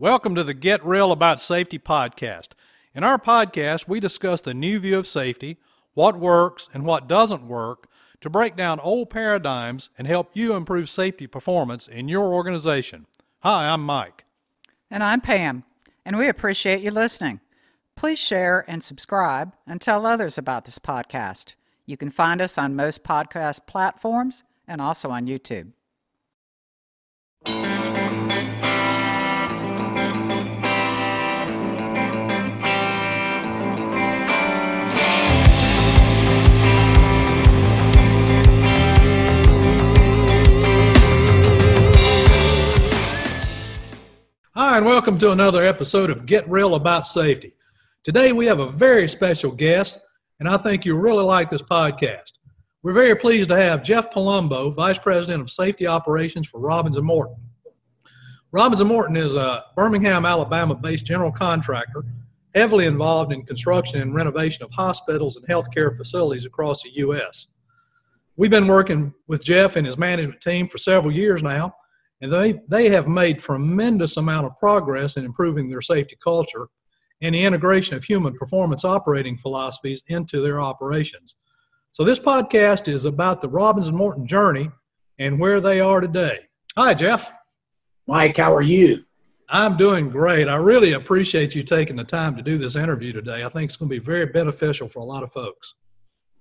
Welcome to the Get Real About Safety podcast. In our podcast, we discuss the new view of safety, what works and what doesn't work, to break down old paradigms and help you improve safety performance in your organization. Hi, I'm Mike. And I'm Pam, and we appreciate you listening. Please share and subscribe and tell others about this podcast. You can find us on most podcast platforms and also on YouTube. Hi, and welcome to another episode of Get Real About Safety. Today we have a very special guest, and I think you'll really like this podcast. We're very pleased to have Jeff Palumbo, Vice President of Safety Operations for Robins and Morton. Robins and Morton is a Birmingham, Alabama-based general contractor, heavily involved in construction and renovation of hospitals and healthcare facilities across the U.S. We've been working with Jeff and his management team for several years now, and they, they have made tremendous amount of progress in improving their safety culture and the integration of human performance operating philosophies into their operations. So this podcast is about the Robins and Morton journey and where they are today. Hi, Jeff. Mike, how are you? I'm doing great. I really appreciate you taking the time to do this interview today. I think it's going to be very beneficial for a lot of folks.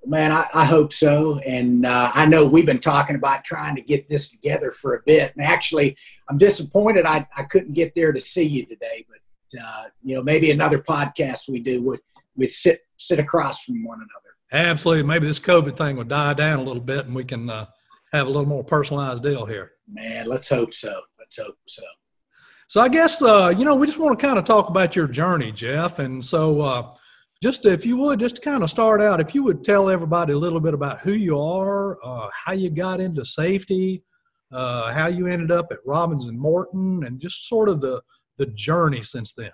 Man, I, I hope so. And uh, I know we've been talking about trying to get this together for a bit. And actually, I'm disappointed I, I couldn't get there to see you today. But, uh, you know, maybe another podcast we do would, would sit, sit across from one another. Absolutely. Maybe this COVID thing will die down a little bit and we can uh, have a little more personalized deal here. Man, let's hope so. Let's hope so. So I guess, uh, you know, we just want to kind of talk about your journey, Jeff. And so, uh, just if you would just to kind of start out if you would tell everybody a little bit about who you are uh, how you got into safety uh, how you ended up at robins and morton and just sort of the the journey since then.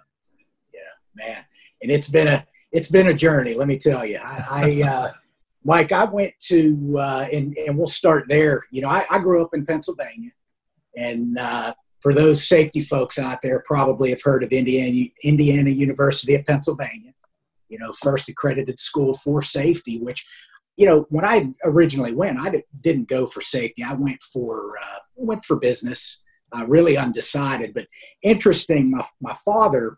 Yeah man. And it's been a it's been a journey let me tell you. I, I uh, mike i went to uh, and, and we'll start there. You know i, I grew up in pennsylvania and uh, for those safety folks out there probably have heard of indiana indiana university of pennsylvania you know, first accredited school for safety, which, you know, when I originally went, I didn't go for safety. I went for, uh, went for business, uh, really undecided. But interesting, my, my father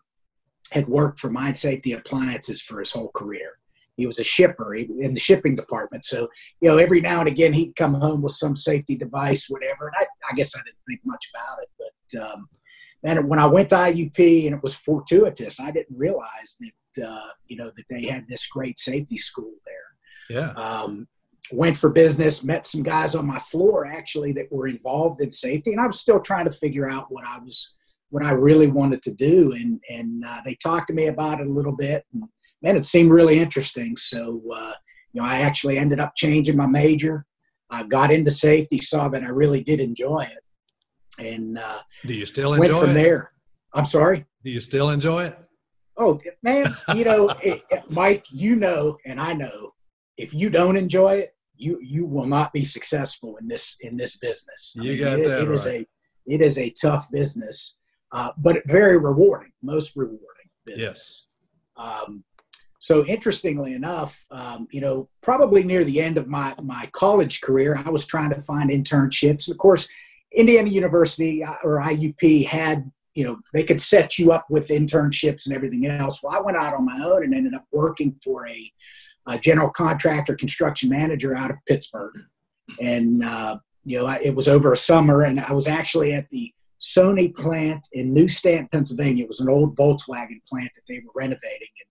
had worked for Mine Safety Appliances for his whole career. He was a shipper in the shipping department. So, you know, every now and again he'd come home with some safety device, whatever. And I, I guess I didn't think much about it. But, um, and when I went to IUP and it was fortuitous, I didn't realize that uh, you know that they had this great safety school there. Yeah. Um, went for business, met some guys on my floor actually that were involved in safety, and I was still trying to figure out what I was, what I really wanted to do, and and uh, they talked to me about it a little bit, and man, it seemed really interesting. So uh, you know, I actually ended up changing my major. I got into safety, saw that I really did enjoy it, and uh, do you still enjoy went from it? there. I'm sorry. Do you still enjoy it? Oh man, you know, it, Mike, you know, and I know, if you don't enjoy it, you you will not be successful in this in this business. I you mean, got it, that it right. is a it is a tough business, uh, but very rewarding, most rewarding business. Yes. Um, so interestingly enough, um, you know, probably near the end of my my college career, I was trying to find internships. Of course, Indiana University uh, or IUP had you know they could set you up with internships and everything else. Well i went out on my own and ended up working for a, a general contractor construction manager out of pittsburgh. And uh, you know I, it was over a summer and i was actually at the sony plant in new stanton pennsylvania. It was an old volkswagen plant that they were renovating. And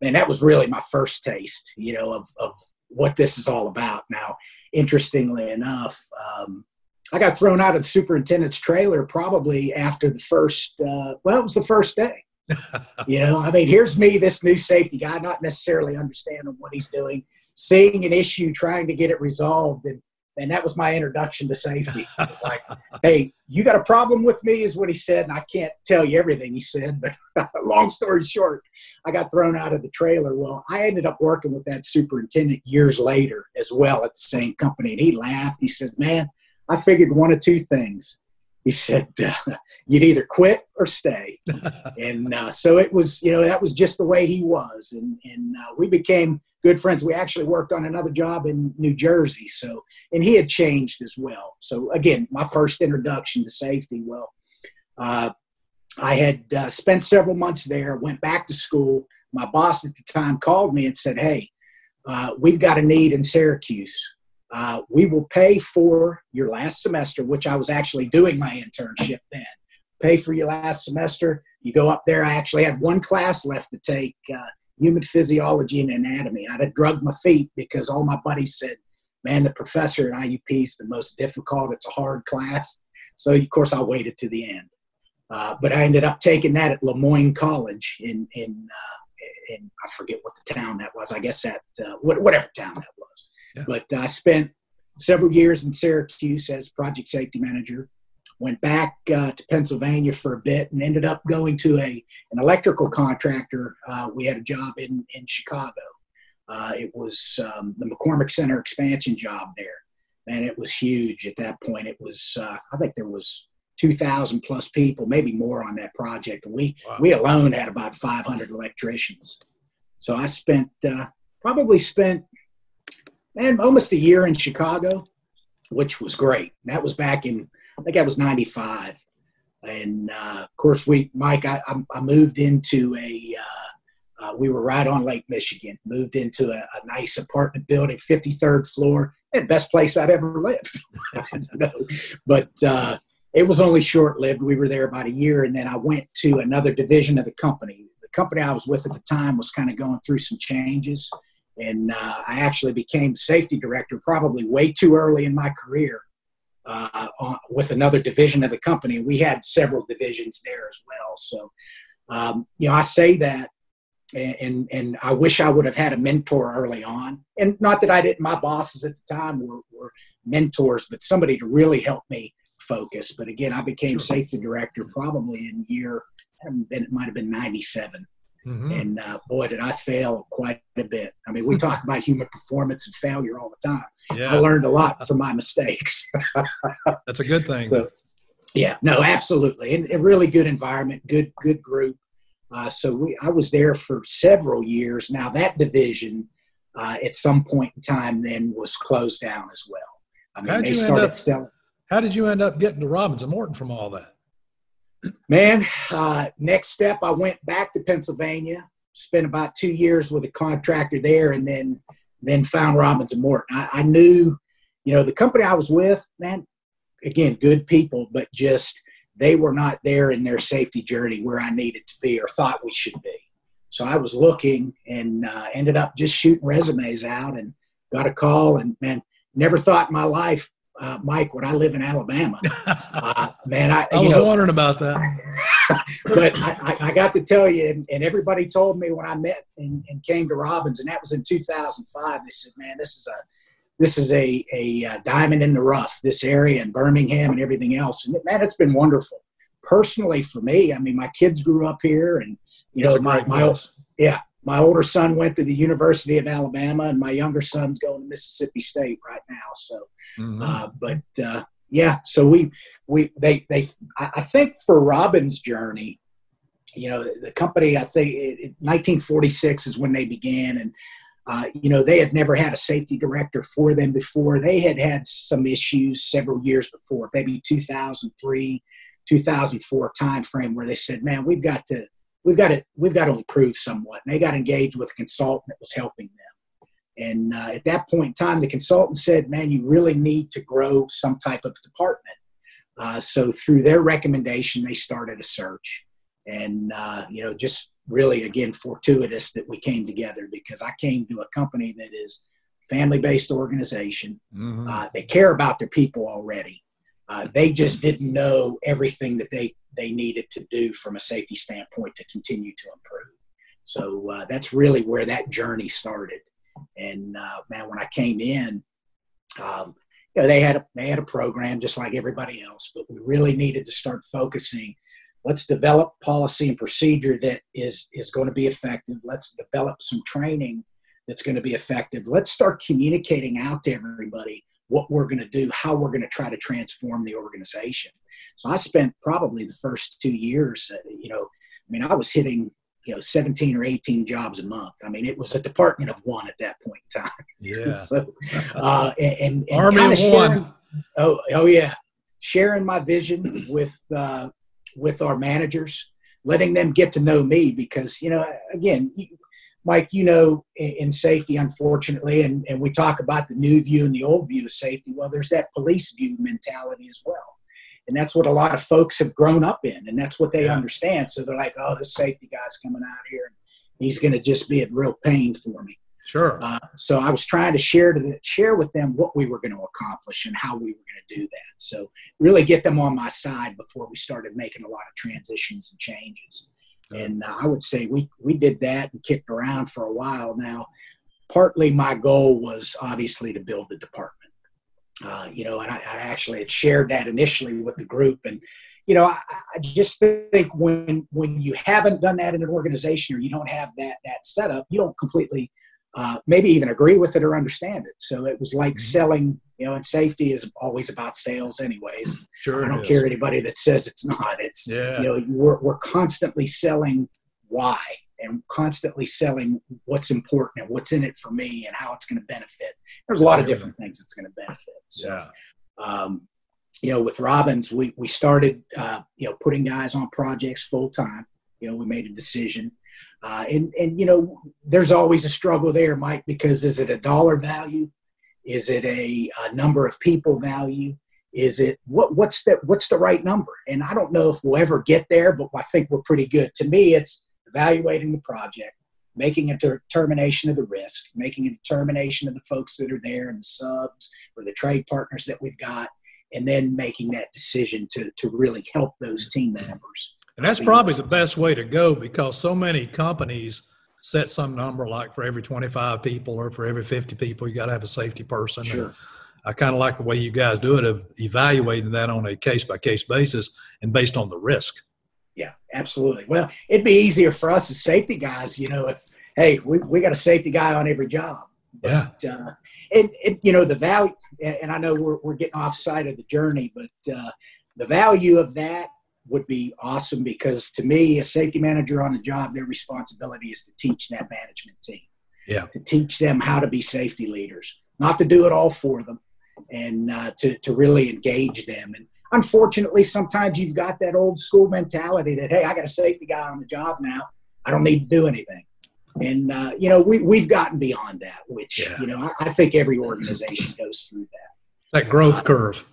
man that was really my first taste you know of, of what this is all about. Now interestingly enough um, I got thrown out of the superintendent's trailer probably after the first, uh, well, it was the first day. you know, I mean, here's me, this new safety guy, not necessarily understanding what he's doing, seeing an issue, trying to get it resolved. And, and that was my introduction to safety. It's like, hey, you got a problem with me, is what he said. And I can't tell you everything he said, but long story short, I got thrown out of the trailer. Well, I ended up working with that superintendent years later as well at the same company. And he laughed. He said, man, I figured one of two things. he said, uh, "You'd either quit or stay." and uh, so it was, you know, that was just the way he was, and and uh, we became good friends. We actually worked on another job in New Jersey, so and he had changed as well. So again, my first introduction to safety. Well, uh, I had uh, spent several months there, went back to school. My boss at the time called me and said, "Hey, uh, we've got a need in Syracuse." Uh, we will pay for your last semester, which I was actually doing my internship then. Pay for your last semester. You go up there. I actually had one class left to take uh, human physiology and anatomy. I'd have drugged my feet because all my buddies said, man, the professor at IUP is the most difficult. It's a hard class. So, of course, I waited to the end. Uh, but I ended up taking that at Le Moyne College in, in, uh, in I forget what the town that was. I guess at uh, whatever town that was. Yeah. But I spent several years in Syracuse as project safety manager. Went back uh, to Pennsylvania for a bit and ended up going to a an electrical contractor. Uh, we had a job in in Chicago. Uh, it was um, the McCormick Center expansion job there, and it was huge at that point. It was uh, I think there was 2,000 plus people, maybe more on that project. We, wow. we alone had about 500 electricians. So I spent, uh, probably spent man, almost a year in Chicago, which was great. That was back in, I think that was 95. And uh, of course, we, Mike, I, I moved into a, uh, uh, we were right on Lake Michigan, moved into a, a nice apartment building, 53rd floor, and best place I'd ever lived. but uh, it was only short lived. We were there about a year, and then I went to another division of the company. The company I was with at the time was kind of going through some changes and uh, I actually became safety director probably way too early in my career uh, on, with another division of the company. We had several divisions there as well. So, um, you know, I say that, and, and, and I wish I would have had a mentor early on. And not that I didn't. My bosses at the time were, were mentors, but somebody to really help me focus. But again, I became sure. safety director probably in year. It might have been '97. Mm-hmm. And uh, boy, did I fail quite a bit. I mean, we talk about human performance and failure all the time. Yeah. I learned a lot from my mistakes. That's a good thing. So, yeah, no, absolutely, and a really good environment, good good group. Uh, so we, I was there for several years. Now that division, uh, at some point in time, then was closed down as well. I mean, they started up, selling. How did you end up getting to Robins and Morton from all that? Man, uh, next step, I went back to Pennsylvania, spent about two years with a contractor there, and then then found Robins and Morton. I, I knew, you know, the company I was with, man, again, good people, but just they were not there in their safety journey where I needed to be or thought we should be. So I was looking and uh, ended up just shooting resumes out and got a call and man, never thought in my life uh, Mike, when I live in Alabama, uh, man, I, I was know, wondering about that. but I, I, got to tell you, and, and, everybody told me when I met and, and, came to Robins, and that was in 2005. They said, "Man, this is a this is a, a, a diamond in the rough. This area and Birmingham and everything else." And man, it's been wonderful. Personally, for me, I mean, my kids grew up here, and you know, my my yeah, my older son went to the University of Alabama, and my younger son's going to Mississippi State right now. So Mm-hmm. Uh, but uh, yeah, so we we they they I think for Robin's journey, you know, the company I think it, 1946 is when they began, and uh, you know they had never had a safety director for them before. They had had some issues several years before, maybe 2003, 2004 timeframe, where they said, "Man, we've got to." We've got to we've got to improve somewhat. And they got engaged with a consultant that was helping them. And uh, at that point in time, the consultant said, man, you really need to grow some type of department. Uh, so through their recommendation, they started a search. And, uh, you know, just really, again, fortuitous that we came together because I came to a company that is family-based organization. Mm-hmm. Uh, they care about their people already. Uh, they just didn't know everything that they, they needed to do from a safety standpoint to continue to improve. So uh, that's really where that journey started. And uh, man, when I came in, um, you know, they had a, they had a program just like everybody else, but we really needed to start focusing. Let's develop policy and procedure that is is going to be effective. Let's develop some training that's going to be effective. Let's start communicating out to everybody what we're going to do, how we're going to try to transform the organization. So I spent probably the first two years, uh, you know, I mean, I was hitting you know 17 or 18 jobs a month. I mean it was a department of one at that point in time. Yeah. So uh and, and, army of sharing, one oh oh yeah. Sharing my vision with uh with our managers letting them get to know me because you know again mike you know in, in safety unfortunately and, and we talk about the new view and the old view of safety. Well there's that police view mentality as well and that's what a lot of folks have grown up in and that's what they yeah. understand. So they're like oh this safety guy's coming out here and he's going to just be a real pain for me. Sure. Uh, so i was trying to share to the, share with them what we were going to accomplish and how we were going to do that. So really get them on my side before we started making a lot of transitions and changes. And uh, i would say we we did that and kicked around for a while. Now partly my goal was obviously to build the department uh, you know, and I, I, actually had shared that initially with the group. And, you know, I, I, just think when when you haven't done that in an organization or you don't have that that setup, you don't completely uh, maybe even agree with it or understand it. So it was like mm-hmm. selling, you know, and safety is always about sales, anyways. Sure, I don't care anybody that says it's not. It's yeah. you know, we're we're constantly selling why and constantly selling what's important and what's in it for me and how it's going to benefit. There's a lot of different things it's going to benefit. So, yeah. Um, you know, with Robins, we, we started, uh, you know, putting guys on projects full time. You know, we made a decision. Uh, and, and, you know, there's always a struggle there, Mike, because is it a dollar value? Is it a, a number of people value? Is it what, what's that? What's the right number? And I don't know if we'll ever get there, but I think we're pretty good. To me, it's evaluating the project, making a determination of the risk, making a determination of the folks that are there and the subs or the trade partners that we've got, and then making that decision to, to really help those team members. And that's probably the best way to go because so many companies set some number like for every 25 people or for every 50 people, you got to have a safety person. Sure. And I kind of like the way you guys do it of evaluating that on a case by case basis and based on the risk yeah, absolutely. Well, it'd be easier for us as safety guys, you know, if hey, we, we got a safety guy on every job. But, yeah. Uh, and, and, you know, the value, and I know we're, we're getting off side of the journey, but uh, the value of that would be awesome because to me, a safety manager on a job, their responsibility is to teach that management team. Yeah. To teach them how to be safety leaders, not to do it all for them, and uh, to, to really engage them. And unfortunately, sometimes you've got that old school mentality that, hey, I got a safety guy on the job now. I don't need to do anything. And, uh, you know, we, we've gotten beyond that, which, yeah. you know, I, I, think every organization goes through that. That growth uh, curve.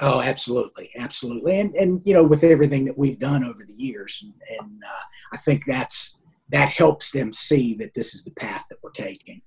Oh, absolutely. Absolutely. And, and, you know, with everything that we've done over the years, and, and uh, I think that's, that helps them see that this is the path that we're taking.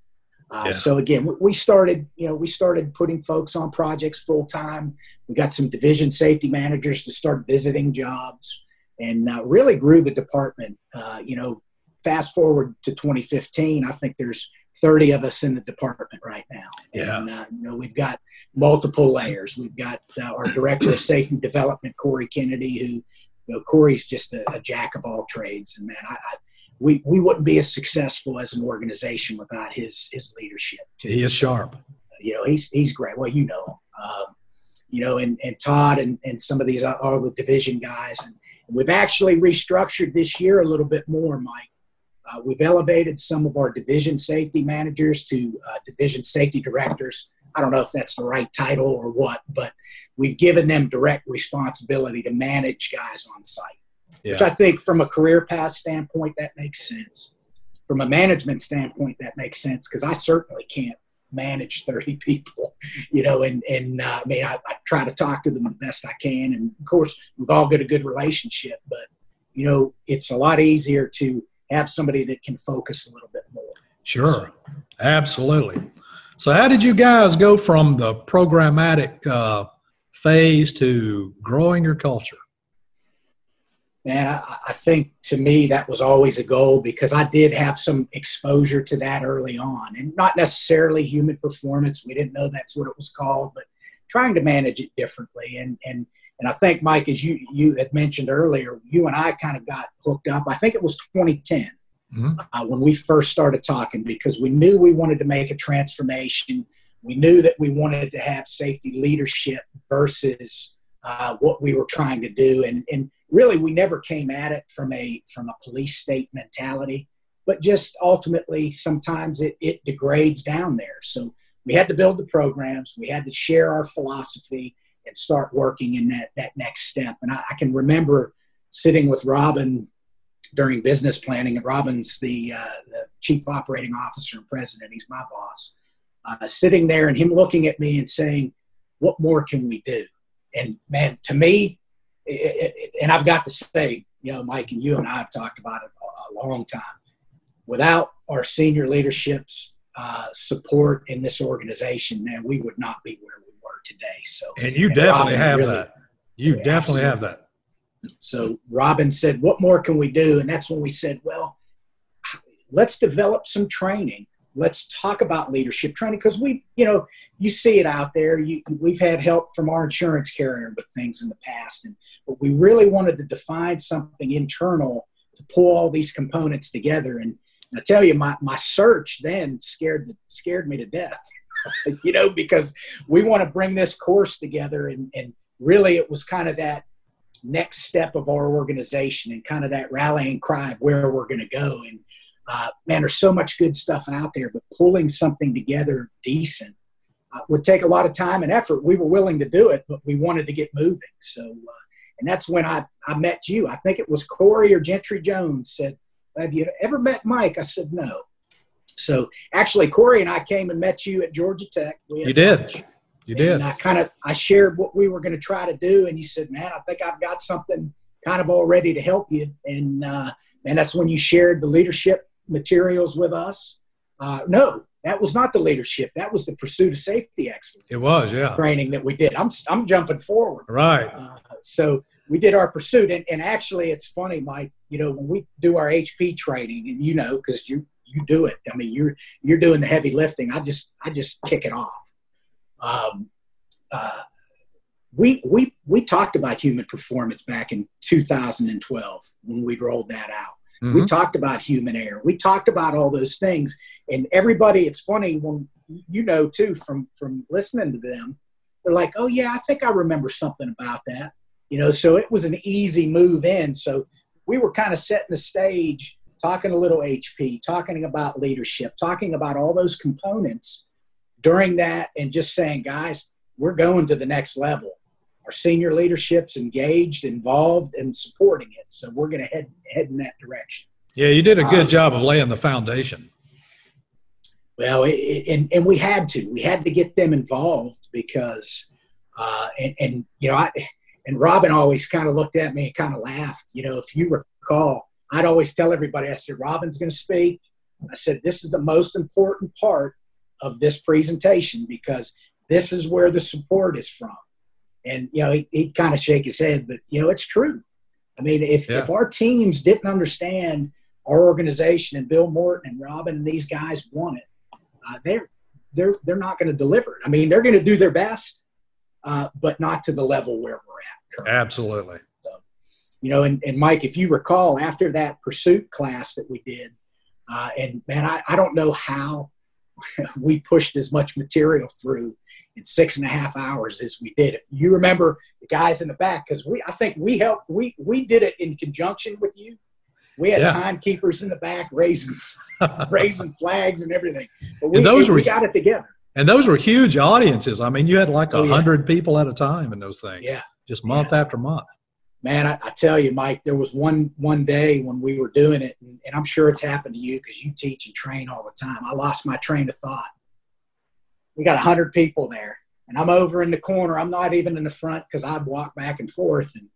Uh, yeah. So again, we started, you know, we started putting folks on projects full time. We got some division safety managers to start visiting jobs, and uh, really grew the department. Uh, you know, fast forward to 2015, I think there's 30 of us in the department right now. Yeah. And, uh, you know, we've got multiple layers. We've got uh, our director of safety and development, Corey Kennedy, who, you know, Corey's just a, a jack of all trades, and man, I, I we, we wouldn't be as successful as an organization without his his leadership. Too. He is sharp. You know, he's he's great. Well, you know, um, you know, and, and Todd and, and some of these all the division guys, and we've actually restructured this year a little bit more, Mike. Uh, we've elevated some of our division safety managers to uh, division safety directors. I don't know if that's the right title or what, but we've given them direct responsibility to manage guys on site yeah. which I think from a career path standpoint, that makes sense. From a management standpoint, that makes sense because I certainly can't manage 30 people, you know, and, and uh, I mean, I, I, try to talk to them the best I can. And of course, we've all got a good relationship, but, you know, it's a lot easier to have somebody that can focus a little bit more. Sure. So, Absolutely. So, how did you guys go from the programmatic uh, phase to growing your culture? Man, I, I, think to me that was always a goal because I did have some exposure to that early on, and not necessarily human performance. We didn't know that's what it was called, but trying to manage it differently. And and and I think Mike, as you you had mentioned earlier, you and I kind of got hooked up. I think it was 2010 mm-hmm. uh, when we first started talking because we knew we wanted to make a transformation. We knew that we wanted to have safety leadership versus uh, what we were trying to do, and and really we never came at it from a from a police state mentality, but just ultimately sometimes it it degrades down there. So we had to build the programs, we had to share our philosophy, and start working in that that next step. And I, I can remember sitting with Robin during business planning, and Robin's the, uh, the chief operating officer and president. He's my boss. Uh, sitting there and him looking at me and saying, "What more can we do?" And man, to me, it, it, and I've got to say, you know, Mike and you and I have talked about it a, a long time. Without our senior leadership's uh, support in this organization, man, we would not be where we were today. So, and you and definitely Robin have really, that. You definitely absolutely. have that. So Robin said, What more can we do? And that's when we said, Well, let's develop some training. Let's talk about leadership training because we, you know, you see it out there. You, we've had help from our insurance carrier with things in the past, and but we really wanted to define something internal to pull all these components together. And I tell you, my, my search then scared scared me to death, you know, because we want to bring this course together, and and really it was kind of that next step of our organization and kind of that rallying cry of where we're going to go. And uh, man, there's so much good stuff out there, but pulling something together decent uh, would take a lot of time and effort. We were willing to do it, but we wanted to get moving. So, uh, and that's when I, I met you. I think it was Corey or Gentry Jones said, Have you ever met Mike? I said, No. So actually, Corey and I came and met you at Georgia Tech. You did. You did. I kind of I shared what we were going to try to do, and you said, "Man, I think I've got something kind of all ready to help you." And uh, and that's when you shared the leadership materials with us. Uh, no, that was not the leadership. That was the pursuit of safety excellence. It was, yeah, training that we did. I'm I'm jumping forward. Right. Uh, so we did our pursuit, and, and actually, it's funny, Mike. You know, when we do our HP training, and you know, because you you do it. I mean, you're you're doing the heavy lifting. I just I just kick it off um, uh, we we we talked about human performance back in 2012 when we rolled that out. Mm-hmm. We talked about human error. We talked about all those things, and everybody. It's funny when you know too from from listening to them. They're like, "Oh yeah, I think I remember something about that." You know, so it was an easy move in. So we were kind of setting the stage, talking a little HP, talking about leadership, talking about all those components during that and just saying, guys, we're going to the next level. Our senior leadership's engaged, involved, and supporting it. So we're going to head head in that direction. Yeah, you did a good um, job of laying the foundation. Well, it, and and we had to. We had to get them involved because, uh, and, and you know, I and Robin always kind of looked at me and kind of laughed. You know, if you recall, I'd always tell everybody, I said, Robin's going to speak. I said, this is the most important part of this presentation because this is where the support is from. And, you know, he, he'd kind of shake his head, but, you know, it's true. I mean, if, yeah. if our teams didn't understand our organization and Bill Morton and Robin and these guys want it, uh, they're, they're, they're not going to deliver it. I mean, they're going to do their best, uh, but not to the level where we're at. Currently. Absolutely. So, you know, and, and Mike, if you recall, after that pursuit class that we did, uh, and man, I, I don't know how we pushed as much material through in six and a half hours as we did. If you remember the guys in the back, because we, I think we helped, we, we did it in conjunction with you. We had yeah. timekeepers in the back raising, raising flags and everything. But we, and those we were, got it together. And those were huge audiences. I mean, you had like a oh, hundred yeah. people at a time in those things. Yeah. Just month yeah. after month man, I, I, tell you, Mike, there was one one day when we were doing it, and, and I'm sure it's happened to you because you teach and train all the time. I lost my train of thought. We got hundred people there, and I'm over in the corner. I'm not even in the front because I'd walk back and forth, and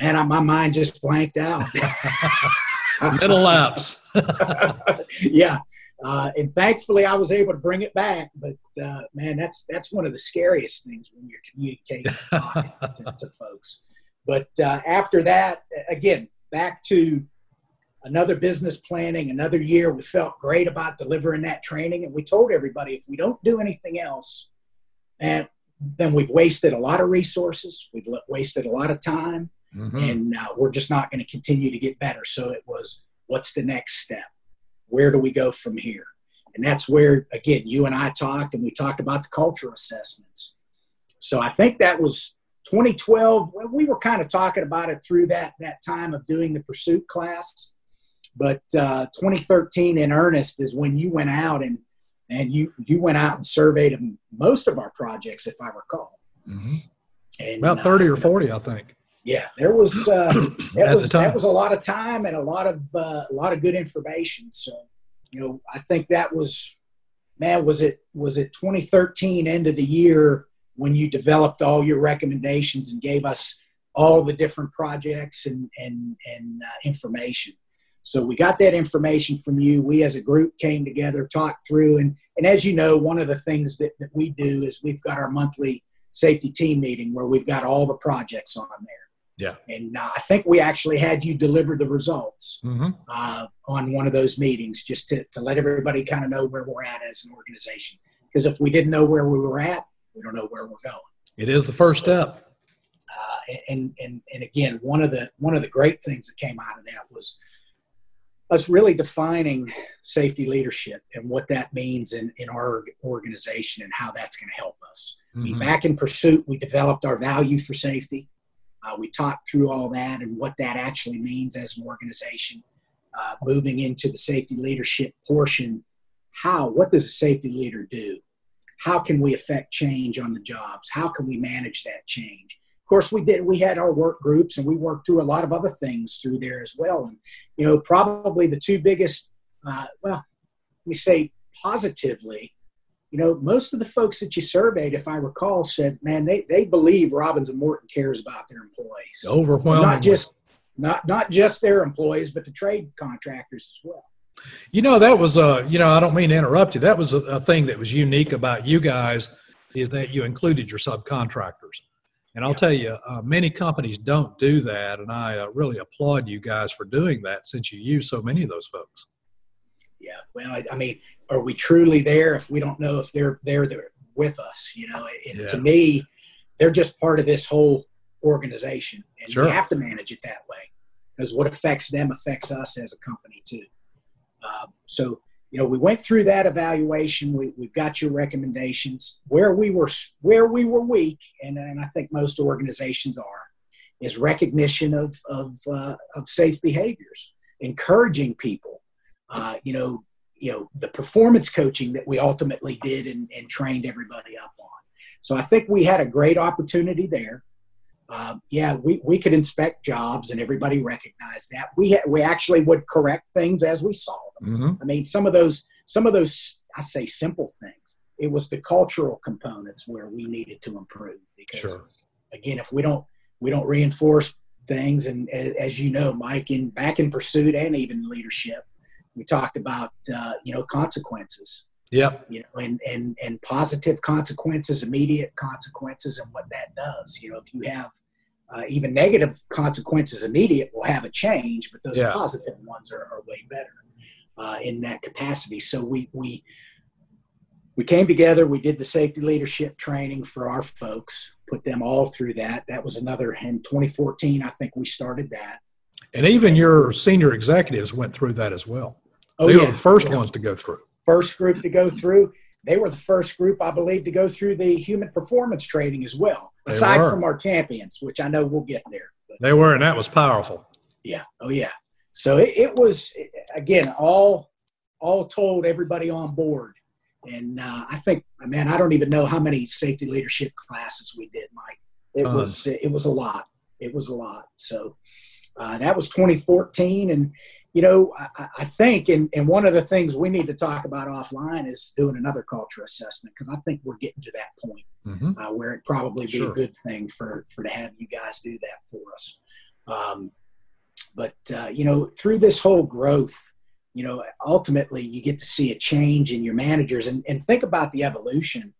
man, I, my mind just blanked out. Middle lapse. yeah. Uh, and thankfully, I was able to bring it back. But uh, man, that's that's one of the scariest things when you're communicating talking to, to folks. But uh, after that, again, back to another business planning, another year. We felt great about delivering that training, and we told everybody if we don't do anything else, and then we've wasted a lot of resources, we've wasted a lot of time, mm-hmm. and uh, we're just not going to continue to get better. So it was, what's the next step? Where do we go from here? And that's where, again, you and I talked, and we talked about the culture assessments. So I think that was 2012, we were kind of talking about it through that that time of doing the pursuit class, but uh, 2013 in earnest is when you went out and and you you went out and surveyed most of our projects, if I recall. Mm-hmm. And, About 30 uh, or 40, I think. Yeah, there was uh, that was that was a lot of time and a lot of uh, a lot of good information. So, you know, I think that was man, was it was it 2013 end of the year when you developed all your recommendations and gave us all the different projects and and and uh, information. So we got that information from you. We as a group came together, talked through, and and as you know, one of the things that, that we do is we've got our monthly safety team meeting where we've got all the projects on there. Yeah. And uh, I think we actually had you deliver the results mm-hmm. uh, on one of those meetings just to, to let everybody kind of know where we're at as an organization. Because if we didn't know where we were at, we don't know where we're going. It is the first so, step. Uh, and, and, and again, one of the, one of the great things that came out of that was us really defining safety leadership and what that means in, in our organization and how that's going to help us. Mm-hmm. I mean, back in pursuit, we developed our value for safety uh, we talked through all that and what that actually means as an organization. Uh, moving into the safety leadership portion, how, what does a safety leader do? How can we affect change on the jobs? How can we manage that change? Of course, we did. We had our work groups, and we worked through a lot of other things through there as well. And you know, probably the two biggest, uh, well, we say positively, you know, most of the folks that you surveyed, if I recall, said, man, they, they believe Robins and Morton cares about their employees. Overwhelmingly. Not just not not just their employees, but the trade contractors as well. You know, that was a, you know, I don't mean to interrupt you. That was a, a thing that was unique about you guys is that you included your subcontractors. And I'll yeah. tell you, uh, many companies don't do that. And I uh, really applaud you guys for doing that since you use so many of those folks. Yeah. Well, I, I mean, are we truly there if we don't know if they're there they're with us you know yeah. to me they're just part of this whole organization and sure. we have to manage it that way because what affects them affects us as a company too um, so you know we went through that evaluation. We, we've got your recommendations. Where we were where we were weak and, and i think most organizations are is recognition of of, uh, of safe behaviors encouraging people uh, you know you know the performance coaching that we ultimately did and, and trained everybody up on. So i think we had a great opportunity there uh, yeah we, we could inspect jobs and everybody recognized that we ha- we actually would correct things as we saw them mm-hmm. i mean some of those some of those i say simple things it was the cultural components where we needed to improve because sure. again if we don't we don't reinforce things and as you know mike in back in pursuit and even leadership we talked about uh, you know consequences Yep. You know, and and and positive consequences, immediate consequences, and what that does. You know, if you have uh, even negative consequences, immediate will have a change, but those yeah. positive ones are, are way better uh, in that capacity. So we we we came together. We did the safety leadership training for our folks. Put them all through that. That was another in 2014. I think we started that. And even your senior executives went through that as well. Oh, they yeah. were the first yeah. ones to go through. First group to go through. They were the first group, I believe, to go through the human performance training as well, aside from our champions, which I know we'll get there. But, they were, and that was powerful. Yeah. Oh, yeah. So it, it was, again, all all told, everybody on board. And uh, I think, man, I don't even know how many safety leadership classes we did, Mike. It was it was a lot. It was a lot. So uh, that was 2014, and you know, I, I think, and, and one of the things we need to talk about offline is doing another culture assessment because I think we're getting to that point mm-hmm. uh, where it probably be sure. a good thing for for to have you guys do that for us. Um, but uh, you know, through this whole growth, you know, ultimately you get to see a change in your managers, and and think about the evolution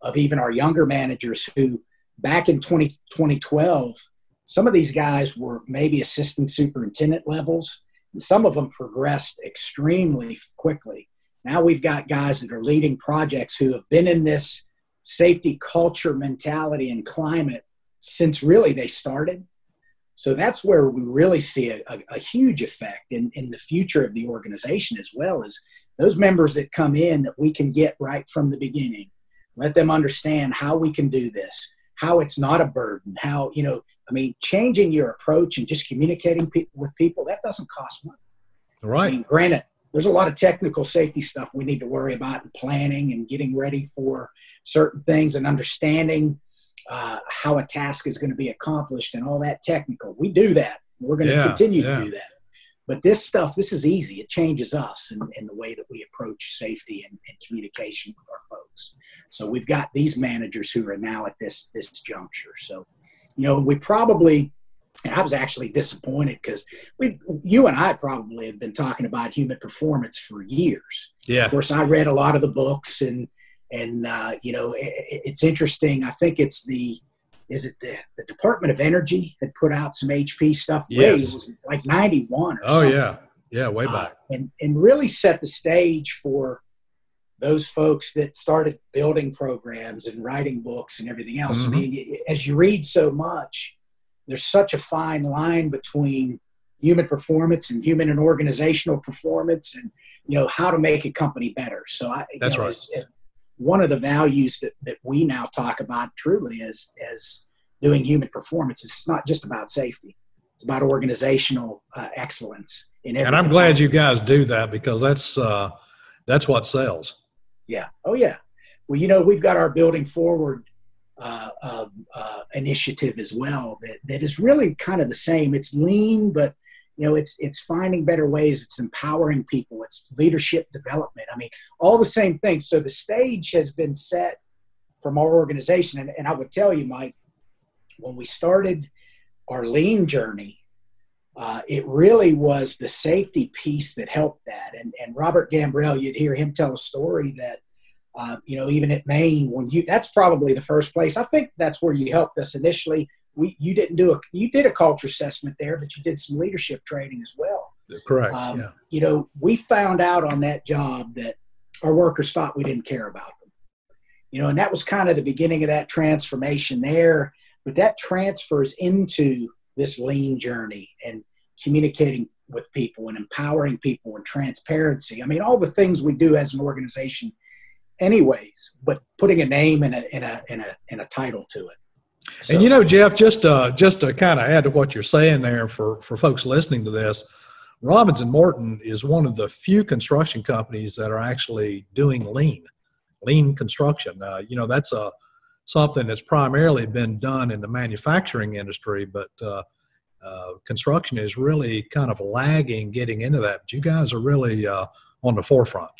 of even our younger managers who back in 20, 2012 some of these guys were maybe assistant superintendent levels and some of them progressed extremely quickly. Now we've got guys that are leading projects who have been in this safety culture mentality and climate since really they started. So that's where we really see a, a, a, huge effect in, in the future of the organization as well as those members that come in that we can get right from the beginning. Let them understand how we can do this, how it's not a burden, how, you know, I mean, changing your approach and just communicating pe- with people, that doesn't cost money. Right. I mean, granted, there's a lot of technical safety stuff we need to worry about and planning and getting ready for certain things and understanding uh, how a task is going to be accomplished and all that technical. We do that. We're going to yeah, continue yeah. to do that. But this stuff, this is easy. It changes us in, in the way that we approach safety and, and, communication with our folks. So we've got these managers who are now at this this juncture. So, you know, we probably and I was actually disappointed because we, you and I probably have been talking about human performance for years. Yeah. Of course, I read a lot of the books, and and uh, you know, it, it's interesting. I think it's the is it the, the Department of Energy that put out some HP stuff? Yes. Way, it was like ninety one. Oh something. Oh yeah, yeah, way uh, back, uh, and and really set the stage for those folks that started building programs and writing books and everything else. Mm-hmm. I mean, as you read so much there's such a fine line between human performance and human and organizational performance and you know how to make a company better. So i that's know, right. as, as one of the values that, that we now talk about truly is as doing human performance. It's not just about safety. It's about organizational uh, excellence in and i'm glad you guys do that because that's uh, that's what sells yeah oh yeah well you know we've got our building forward uh, uh, uh, initiative as well that, that is really kind of the same. It's lean, but you know, it's it's finding better ways. It's empowering people. It's leadership development. I mean, all the same things. So the stage has been set from our organization, and, and I would tell you, Mike, when we started our lean journey, uh, it really was the safety piece that helped that. And, and Robert Gambrell, you'd hear him tell a story that uh, you know, even at Maine, when you that's probably the first place. I think that's where you helped us initially. We you didn't do a you did a culture assessment there, but you did some leadership training as well. Correct. Um, yeah. You know, we found out on that job that our workers thought we didn't care about them. You know, and that was kind of the beginning of that transformation there. But that transfers into this lean journey and communicating with people and empowering people and transparency. I mean, all the things we do as an organization anyways, but putting a name and a, a, a, a title to it. So, and you know, Jeff, just uh, just to kind of add to what you're saying there for, for folks listening to this, Robins and Morton is one of the few construction companies that are actually doing lean, lean construction. Uh, you know, that's a something that's primarily been done in the manufacturing industry, but uh, uh, construction is really kind of lagging getting into that. But you guys are really uh, on the forefront.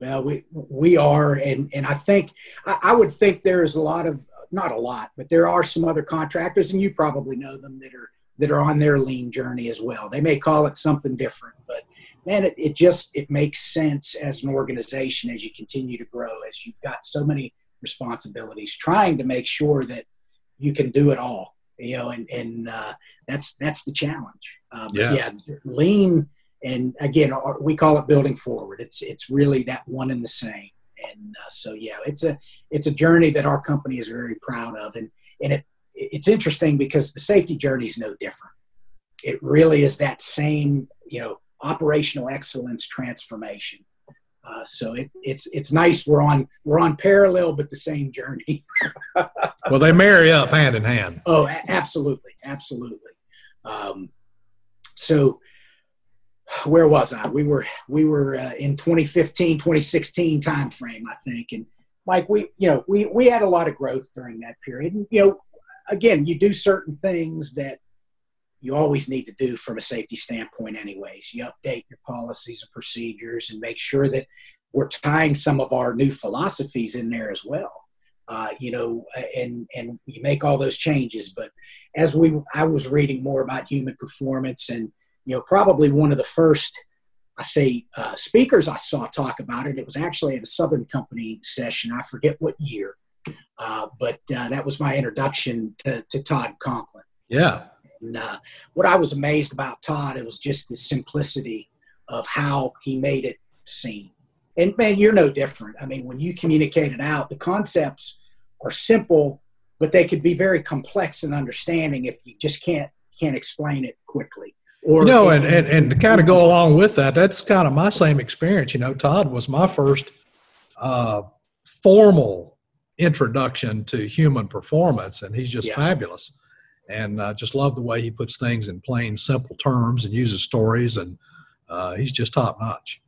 Well, we we are, and and I think I, I, would think there is a lot of not a lot, but there are some other contractors, and you probably know them that are that are on their lean journey as well. They may call it something different, but man, it, it just it makes sense as an organization as you continue to grow, as you've got so many responsibilities, trying to make sure that you can do it all. You know, and and uh, that's that's the challenge. Uh, yeah. yeah, lean and again, we call it building forward. It's it's really that one and the same. And uh, so yeah, it's a it's a journey that our company is very proud of, and and it it's interesting because the safety journey is no different. It really is that same you know operational excellence transformation. Uh, so it, it's it's nice we're on we're on parallel but the same journey. well, they marry up hand in hand. Oh, absolutely, absolutely. Um, so where was I? We were we were uh, in 2015, 2016 timeframe, I think, and like we, you know, we we had a lot of growth during that period. And you know, again, you do certain things that you always need to do from a safety standpoint, anyways. You update your policies and procedures and make sure that we're tying some of our new philosophies in there as well. Uh, you know, and and you make all those changes. But as we, I was reading more about human performance and you know, probably one of the first, I say, uh, speakers I saw talk about it. It was actually at a Southern Company session. I forget what year, uh, but uh, that was my introduction to, to Todd Conklin. Yeah. And, uh, what I was amazed about Todd, it was just the simplicity of how he made it seem. And man, you're no different. I mean, when you communicate it out, the concepts are simple, but they could be very complex in understanding if you just can't can't explain it quickly. Or, you know, and, and, and to kind of go along with that, that's kind of my same experience. You know, Todd was my first uh, formal introduction to human performance, and he's just Yeah. fabulous. And uh, just love the way he puts things in plain, simple terms and uses stories, and uh, he's just top notch.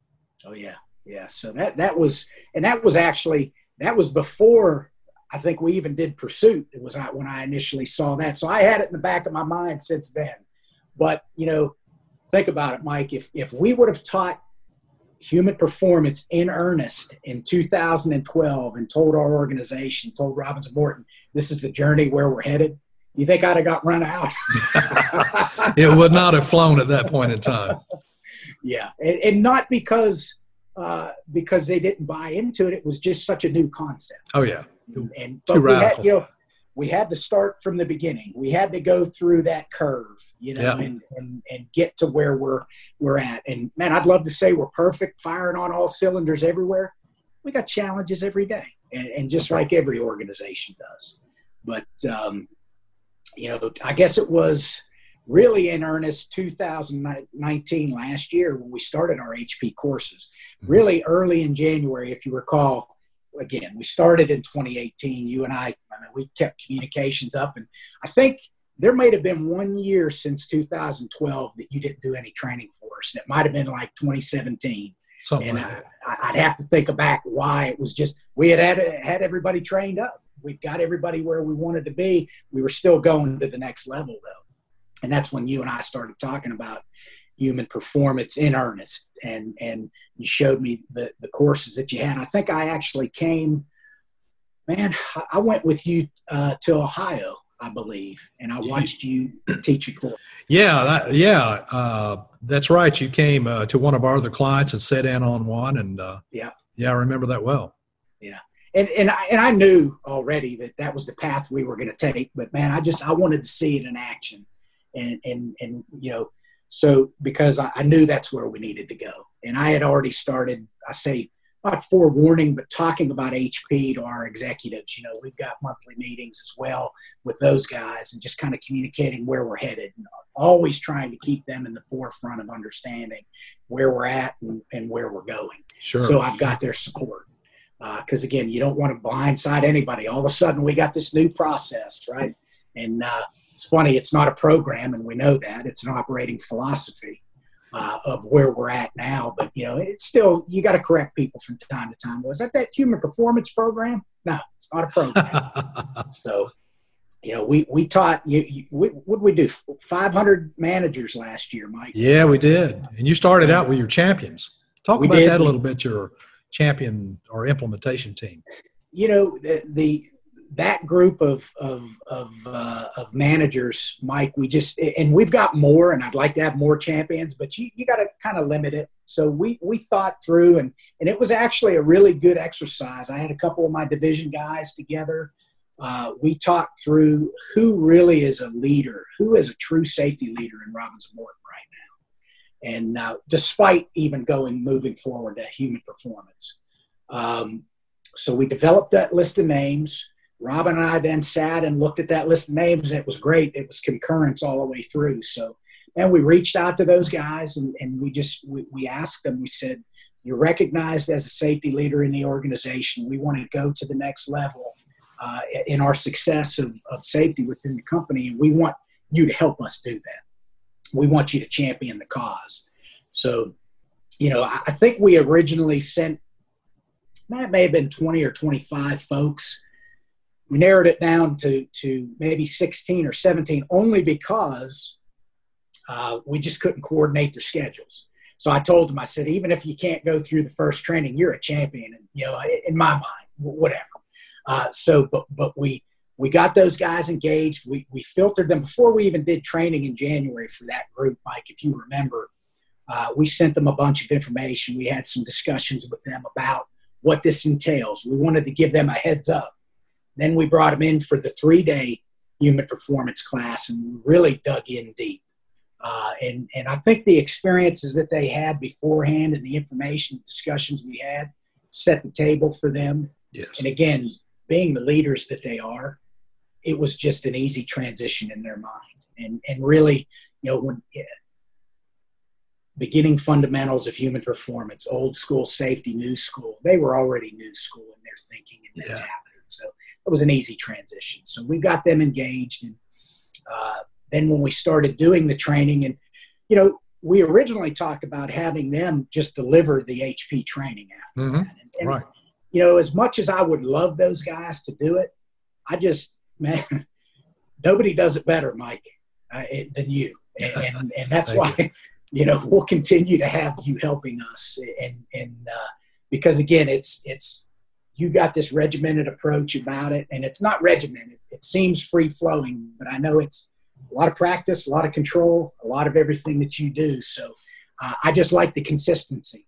Oh yeah, yeah. So that that was, and that was actually that was before I think we even did Pursuit. It was when I initially saw that. So I had it in the back of my mind since then. But you know, think about it, Mike. If if we would have taught human performance in earnest in 2012 and told our organization, told Robins Morton, this is the journey where we're headed, you think I'd have got run out? it would not have flown at that point in time. Yeah, and, and not because uh, because they didn't buy into it. It was just such a new concept. Oh yeah, and, and too we had, radical. you know, we had to start from the beginning. We had to go through that curve, you know, Yeah. and, and and get to where we're we're at. And man, I'd love to say we're perfect, firing on all cylinders everywhere. We got challenges every day, and, and just like every organization does. But um, you know, I guess it was really in earnest 2019 last year when we started our HP courses. Mhm. Really early in January, if you recall. Again, we started in 2018. You and I, I mean, we kept communications up, and I think there might have been one year since 2012 that you didn't do any training for us. And it might have been like 2017 something and like I, I'd have to think back why it was just we had had had everybody trained up. We got everybody where we wanted to be. We were still going to the next level though, and that's when you and I started talking about human performance in earnest. And and you showed me the the courses that you had. I think I actually came. Man, I- I went with you uh, to Ohio, I believe, and I watched you teach a course. Yeah, that, yeah, uh, that's right. You came uh, to one of our other clients and sat in on one, and uh, Yeah. yeah, I remember that well. And and I, and I knew already that that was the path we were going to take. But man, I just I wanted to see it in action, and and and you know, so because I, I knew that's where we needed to go, and I had already started. I say not forewarning, but talking about HP to our executives. You know, we've got monthly meetings as well with those guys, and just kind of communicating where we're headed. And always trying to keep them in the forefront of understanding where we're at and, and where we're going. Sure. So I've got their support. Because again, you don't want to blindside anybody. All of a sudden, we got this new process, right? And uh, it's funny, it's not a program, and we know that. It's an operating philosophy uh, of where we're at now. But, you know, it's still, you got to correct people from time to time. Was that that human performance program? No, it's not a program. so, you know, we, we taught, you, you, what what did we do? 500 managers last year, Mike. yeah, we did. And you started out with your champions. Talk We about did. that a little bit. Your champion or implementation team. you know the, the that group of of of, uh, of managers, Mike. We just and we've got more, and I'd like to have more champions, but you you got to kind of limit it. So we we thought through, and and it was actually a really good exercise. I had a couple of my division guys together. Uh, we talked through who really is a leader, who is a true safety leader in Robins and Morton right now, and uh, despite even going moving forward to human performance. Um, so we developed that list of names. Robin and I then sat and looked at that list of names, and it was great. It was concurrence all the way through. So, and we reached out to those guys, and, and we just we, we asked them. We said, "You're recognized as a safety leader in the organization. We want to go to the next level uh, in our success of, of safety within the company, and we want you to help us do that. We want you to champion the cause." So, you know, I, I think we originally sent that may have been 20 or 25 folks. We narrowed it down to, to maybe 16 or 17 only because uh, we just couldn't coordinate their schedules. So I told them, I said, even if you can't go through the first training, you're a champion, and you know, in my mind, whatever. Uh, so, but but we we got those guys engaged. We we filtered them before we even did training in January for that group, Mike. If you remember, uh, we sent them a bunch of information. We had some discussions with them about what this entails. We wanted to give them a heads up. Then we brought them in for the three day human performance class and we really dug in deep. Uh, and, and I think the experiences that they had beforehand and the information discussions we had set the table for them. Yes. And again, being the leaders that they are, it was just an easy transition in their mind. And, and really, you know, when beginning fundamentals of human performance, old school safety, new school, they were already new school in their thinking and Yeah. mentality. So it was an easy transition. So we got them engaged. And uh, then when we started doing the training, and, you know, we originally talked about having them just deliver the HP training after mm-hmm. that. And, and, right. You know, as much as I would love those guys to do it, I just, man, nobody does it better, Mike, uh, it, than you. And, and, and that's why, you. you. know, we'll continue to have you helping us. And, and, uh, because again, it's, it's, you got this regimented approach about it and it's not regimented. It seems free flowing, but I know it's, a lot of practice, a lot of control, a lot of everything that you do. So uh, I just like the consistency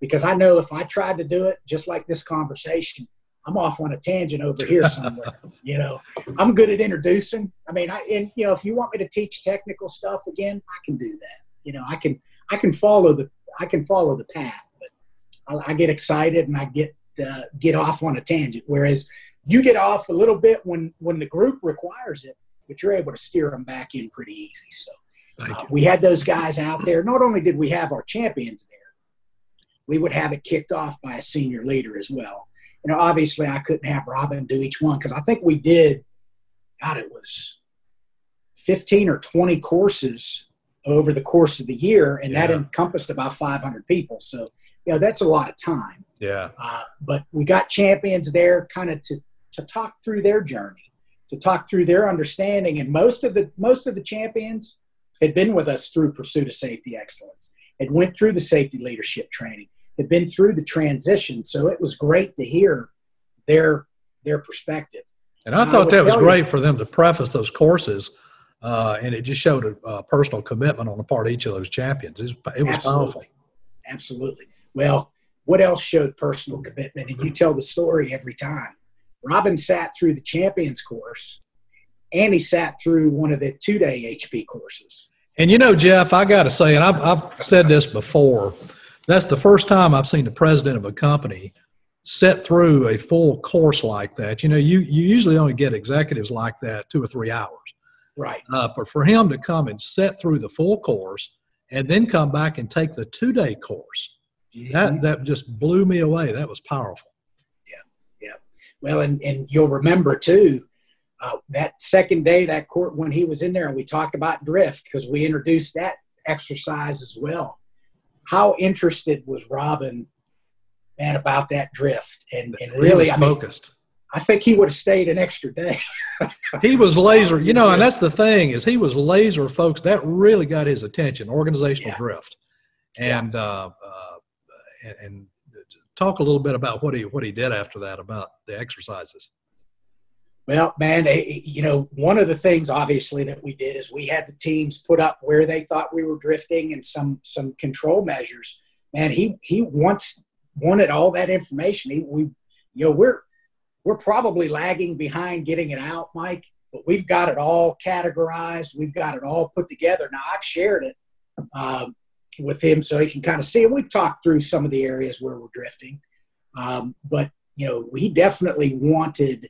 because I know if I tried to do it just like this conversation, I'm off on a tangent over here somewhere. you know, I'm good at introducing. I mean, I and you know, if you want me to teach technical stuff again, I can do that. You know, I can I can follow the I can follow the path, but I, I get excited and I get uh, get off on a tangent. Whereas you get off a little bit when when the group requires it, but you're able to steer them back in pretty easy. So uh, we had those guys out there. Not only did we have our champions there, we would have it kicked off by a senior leader as well. You know, obviously I couldn't have Robin do each one because I think we did, God, it was 15 or 20 courses over the course of the year, and yeah. that encompassed about 500 people. So, you know, that's a lot of time. Yeah. Uh, but we got champions there kind of to, to talk through their journey to talk through their understanding. And most of the most of the champions had been with us through Pursuit of Safety Excellence, had went through the safety leadership training, had been through the transition. So it was great to hear their their perspective. And I thought I that was great you, for them to preface those courses. Uh, and it just showed a, a, personal commitment on the part of each of those champions. It was, it was absolutely. powerful. Absolutely. Well, what else showed personal commitment? And you tell the story every time. Robin sat through the champions course and he sat through one of the two day HP courses. And you know, Jeff, I got to say, and I've, I've said this before, that's the first time I've seen the president of a company sit through a full course like that. You know, you, you usually only get executives like that two or three hours. Right. Uh, but for him to come and sit through the full course and then come back and take the two day course, mm-hmm. that, that just blew me away. That was powerful. Yeah. Yeah. Well, and, and you'll remember too, uh, that second day, that court when he was in there, and we talked about drift because we introduced that exercise as well. How interested was Robin, man, about that drift? And, and really, I focused. Mean, I think he would have stayed an extra day. he was laser, you know, and that's the thing is he was laser, folks. That really got his attention. Organizational yeah. drift, and yeah. uh, uh, and, and talk a little bit about what he what he did after that about the exercises. Well, man, eh, eh, you know, one of the things obviously that we did is we had the teams put up where they thought we were drifting and some some control measures. Man, he he wants wanted all that information. He, we, you know, we're we're probably lagging behind getting it out, Mike, but we've got it all categorized. We've got it all put together. Now I've shared it. Um, with him so he can kind of see. And we've talked through some of the areas where we're drifting. Um, but, you know, he definitely wanted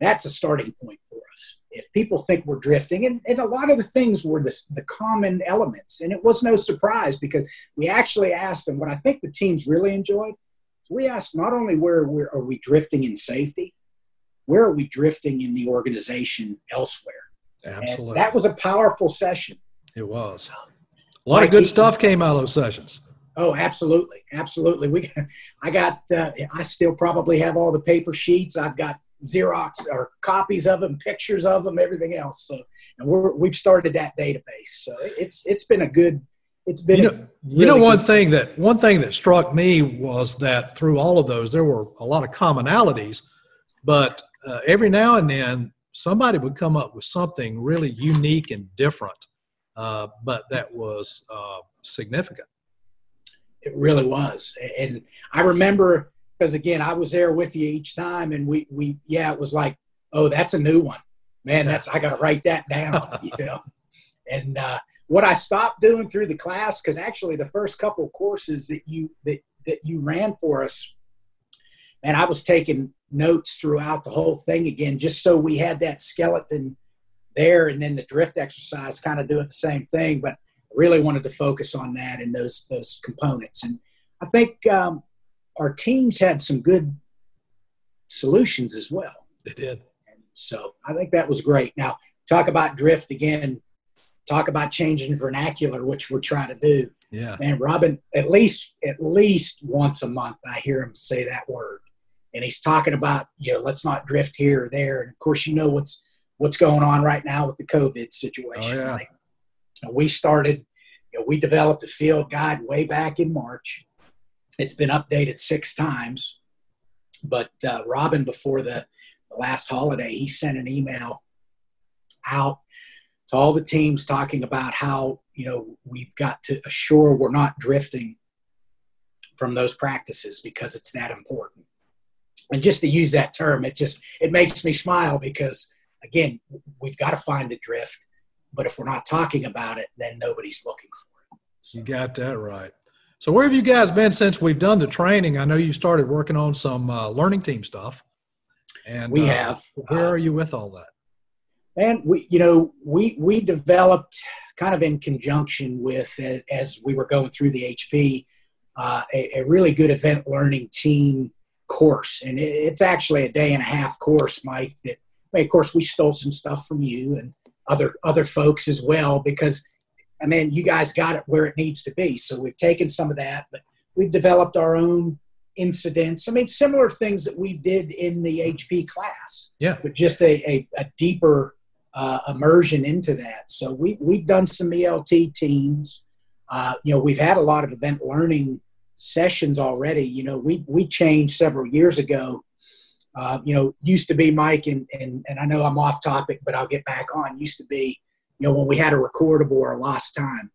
that's a starting point for us. If people think we're drifting, and, and a lot of the things were the, the common elements, and it was no surprise because we actually asked them what I think the teams really enjoyed. We asked not only where we're, we drifting in safety, where are we drifting in the organization elsewhere? Absolutely. And that was a powerful session. It was. A lot of good stuff came out of those sessions. Oh, absolutely, absolutely. We, I got, uh, I still probably have all the paper sheets. I've got Xerox or copies of them, pictures of them, everything else. So, and we're, we've started that database. So it's it's been a good. It's been. You know, really you know one thing that one thing that struck me was that through all of those, there were a lot of commonalities, but uh, every now and then somebody would come up with something really unique and different uh, but that was uh, significant. It really was, and I remember because again, I was there with you each time, and we we yeah, it was like, oh, that's a new one, man. That's I got to write that down, you know. And uh, what I stopped doing through the class, because actually the first couple courses that you that that you ran for us, and I was taking notes throughout the whole thing again, just so we had that skeleton there and then the drift exercise kind of doing the same thing but I really wanted to focus on that and those those components and i think um, our teams had some good solutions as well. They did. And so I think that was great. Now, talk about drift again, talk about changing vernacular, which we're trying to do. Yeah. Man, Robin, at least at least once a month I hear him say that word. And he's talking about, you know, let's not drift here or there. And of course you know what's what's going on right now with the COVID situation. Oh, yeah. Right? We started, you know, we developed a field guide way back in March. It's been updated six times. But uh, Robin, before the, last holiday, he sent an email out to all the teams talking about how you know we've got to assure we're not drifting from those practices because it's that important and just to use that term it just it makes me smile because again we've got to find the drift but if we're not talking about it then nobody's looking for it so. you got that right so where have you guys been since we've done the training? I know you started working on some uh, learning team stuff. And we uh, have. where uh, are you with all that? and we, you know, we we developed kind of in conjunction with as, we were going through the HP, uh, a, a, really good event learning team course, and it, it's actually a day and a half course, Mike. That, of course, we stole some stuff from you and other other folks as well because, I mean, you guys got it where it needs to be. So we've taken some of that, but we've developed our own incidents. I mean, similar things that we did in the HP class. Yeah. But just a, a, a deeper uh, immersion into that. So we we've done some ELT teams. Uh, you know, we've had a lot of event learning sessions already. You know, we we changed several years ago. Uh, you know, used to be Mike, and, and and I know I'm off topic, but I'll get back on. Used to be, you know, when we had a recordable or a lost time,